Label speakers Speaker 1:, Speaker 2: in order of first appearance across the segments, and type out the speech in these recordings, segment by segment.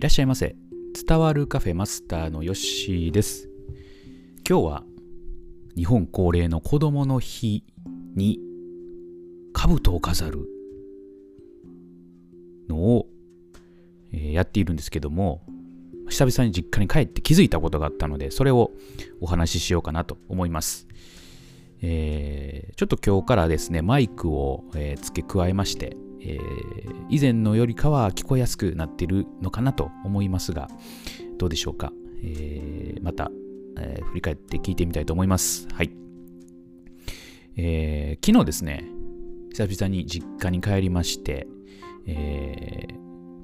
Speaker 1: いらっしゃいませ。伝わるカフェマスターのヨッシーです。今日は日本恒例の子供の日に兜を飾るのを、え、やっているんですけども、久々に実家に帰って気づいたことがあったので、それをお話ししようかなと思います。えー、ちょっと今日からですね、マイクを、え、付け加えまして、えー、以前のよりかは聞こえやすくなっているのかなと思いますが、どうでしょうか？えー、また、えー、振り返って聞いてみたいと思います。はい。えー、昨日ですね、久々に実家に帰りまして、えー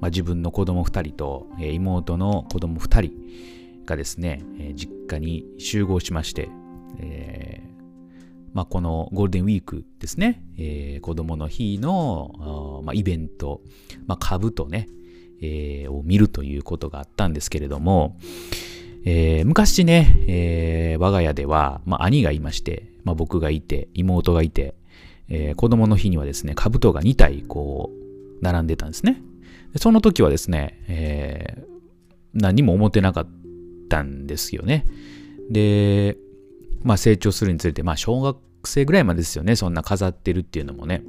Speaker 1: まあ、自分の子供2人と、え、妹の子供2人がですね、え、実家に集合しまして、えーまあ、このゴールデンウィークですね、えー、子供の日の、まあ、イベント、まあ、株とね、えー、を見るということがあったんですけれども、えー、昔ね、えー、我が家では、まあ、兄がいまして、まあ、僕がいて、妹がいて、えー、子供の日にはですね、兜が2体こう、並んでたんですね。でその時はですね、えー、何も思ってなかったんですよね。で、まあ成長するにつれて、まあ小学生ぐらいまでですよね、そんな飾ってるっていうのもね。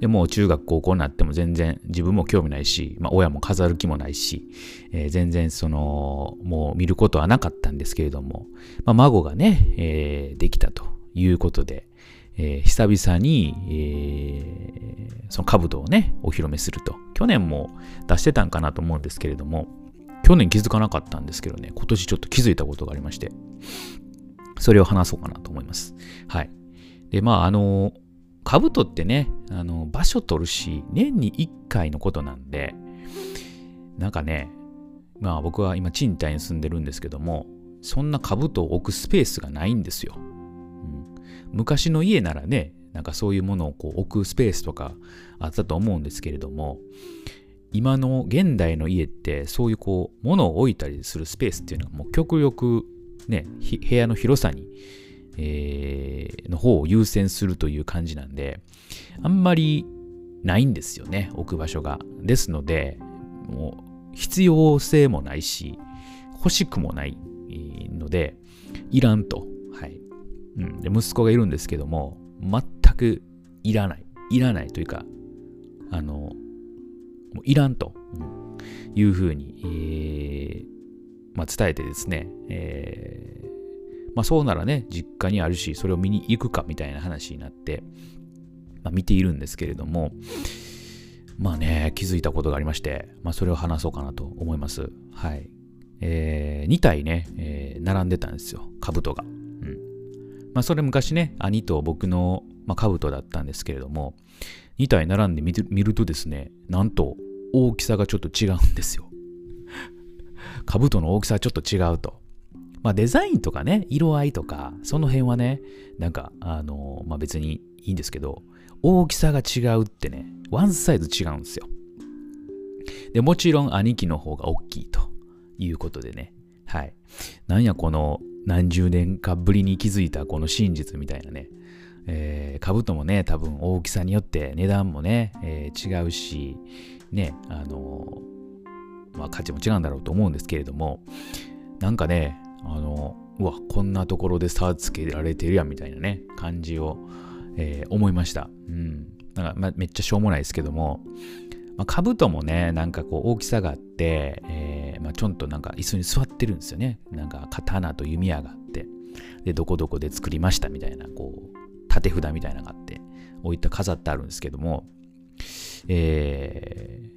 Speaker 1: でもう中学高校になっても全然自分も興味ないし、まあ親も飾る気もないし、えー、全然その、もう見ることはなかったんですけれども、まあ孫がね、えー、できたということで、えー、久々に、えー、その兜をね、お披露目すると。去年も出してたんかなと思うんですけれども、去年気づかなかったんですけどね、今年ちょっと気づいたことがありまして、それを話そうかなと思います。はい。で、まあ、あの、兜ってね、あの、場所取るし、年に1回のことなんで、なんかね、まあ僕は今賃貸に住んでるんですけども、そんな兜を置くスペースがないんですよ。うん、昔の家ならね、なんかそういうものをこう置くスペースとかあったと思うんですけれども、今の現代の家ってそういうこう物を置いたりするスペースっていうのはもう極力ね、部屋の広さに、えー、の方を優先するという感じなんで、あんまりないんですよね、置く場所が。ですので、もう必要性もないし、欲しくもないので、いらんと。はい。うん、で息子がいるんですけども、全くいらない。いらないというか、あの、もういらんと、いうふうに、えーまあ、伝えてですね、えー、まあ、そうならね、実家にあるし、それを見に行くかみたいな話になって、まあ、見ているんですけれども、まあね、気づいたことがありまして、まあ、それを話そうかなと思います。はい。えー、2体ね、えー、並んでたんですよ、兜が。うん。まあ、それ昔ね、兄と僕の、まあ、兜だったんですけれども、2体並んで見るとですね、なんと大きさがちょっと違うんですよ。兜の大きさはちょっと違うと。まあデザインとかね、色合いとか、その辺はね、なんか、あの、まあ別にいいんですけど、大きさが違うってね、ワンサイズ違うんですよ。で、もちろん兄貴の方が大きいということでね、はい。なんやこの何十年かぶりに気づいたこの真実みたいなね、えー、兜もね、多分大きさによって値段もね、えー、違うし、ね、あのまあ、価値も違うんだろうと思うんですけれども、なんかね、あの、うわ、こんなところで差つけられてるやんみたいなね、感じを、えー、思いました。うん。なんか、まあ、めっちゃしょうもないですけども、まあ、兜もね、なんかこう大きさがあって、えー、まあ、ちょんとなんか椅子に座ってるんですよね。なんか刀と弓矢があって、で、どこどこで作りましたみたいな、こう、縦札みたいなのがあって、置いて飾ってあるんですけども、えー、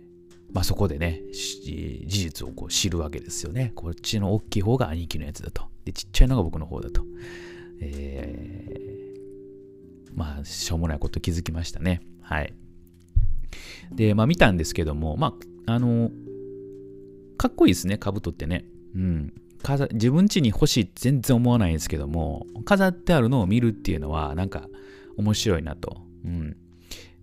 Speaker 1: まあ、そこでね、事実をこう知るわけですよね。こっちの大きい方が兄貴のやつだと。で、ちっちゃいのが僕の方だと。えー、まあ、しょうもないこと気づきましたね。はい。で、まあ見たんですけども、まあ、あの、かっこいいですね、兜ってね。うん。自分家に欲しいって全然思わないんですけども、飾ってあるのを見るっていうのは、なんか面白いなと。うん。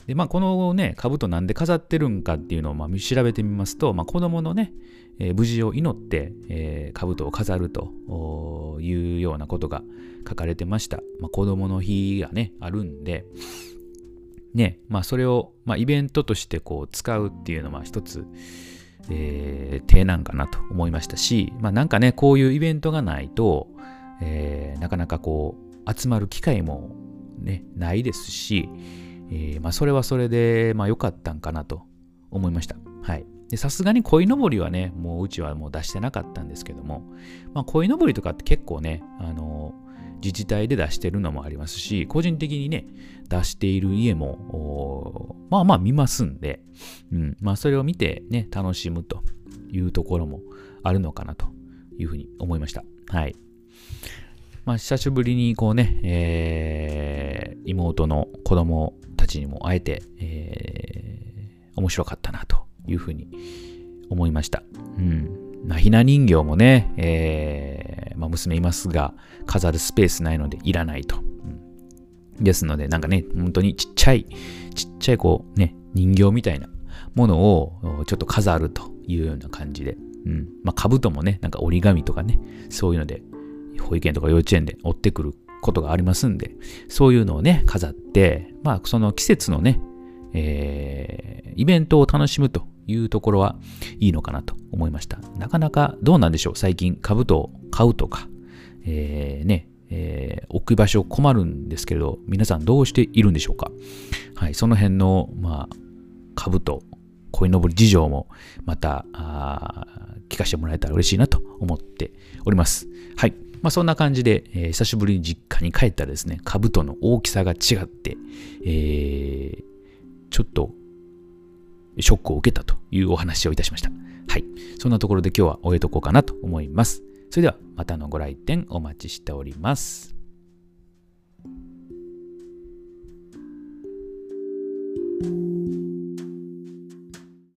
Speaker 1: で、まあ、このね、兜なんで飾ってるんかっていうのをまあ調べてみますと、まあ、子供のね、えー、無事を祈って、えー、兜を飾るというようなことが書かれてました。まあ、子供の日がね、あるんで、ね、まあ、それを、まあ、イベントとしてこう使うっていうのは一つ、えー、手なんかなと思いましたし、まあなんかね、こういうイベントがないと、えー、なかなかこう、集まる機会もね、ないですし、えー、まあそれはそれで、まあ良かったんかなと思いました。はい。さすがに鯉のぼりはね、もううちはもう出してなかったんですけども、まあ鯉のぼりとかって結構ね、あの自治体で出してるのもありますし、個人的にね、出している家も、まあまあ見ますんで、うん、まあそれを見てね、楽しむというところもあるのかなというふうに思いました。はい。まあ久しぶりにこうね、えー、妹の子供ちにも会えて、えー、面白かったなというふうに思いました。うん。まあ、ひな人形もね、えー、まあ、娘いますが、飾るスペースないのでいらないと。うん、ですので、なんかね、本当にちっちゃい、ちっちゃいこうね、人形みたいなものをちょっと飾るというような感じで、うん。まあ、兜もね、なんか折り紙とかね、そういうので、保育園とか幼稚園で追ってくることがありますんで、そういうのをね、飾って、まあ、その季節のね、えー、イベントを楽しむというところはいいのかなと思いました。なかなかどうなんでしょう最近株と買うとか、えー、ね、えー、置く場所困るんですけれど、皆さんどうしているんでしょうかはい、その辺の、まあ、株と鯉のぼり事情もまた聞かせてもらえたら嬉しいなと思っております。はい。まあ、そんな感じで、えー、久しぶりに実家に帰ったらですね、兜の大きさが違って、えー、ちょっとショックを受けたというお話をいたしました。はい。そんなところで今日は終えとこうかなと思います。それではまたのご来店お待ちしております。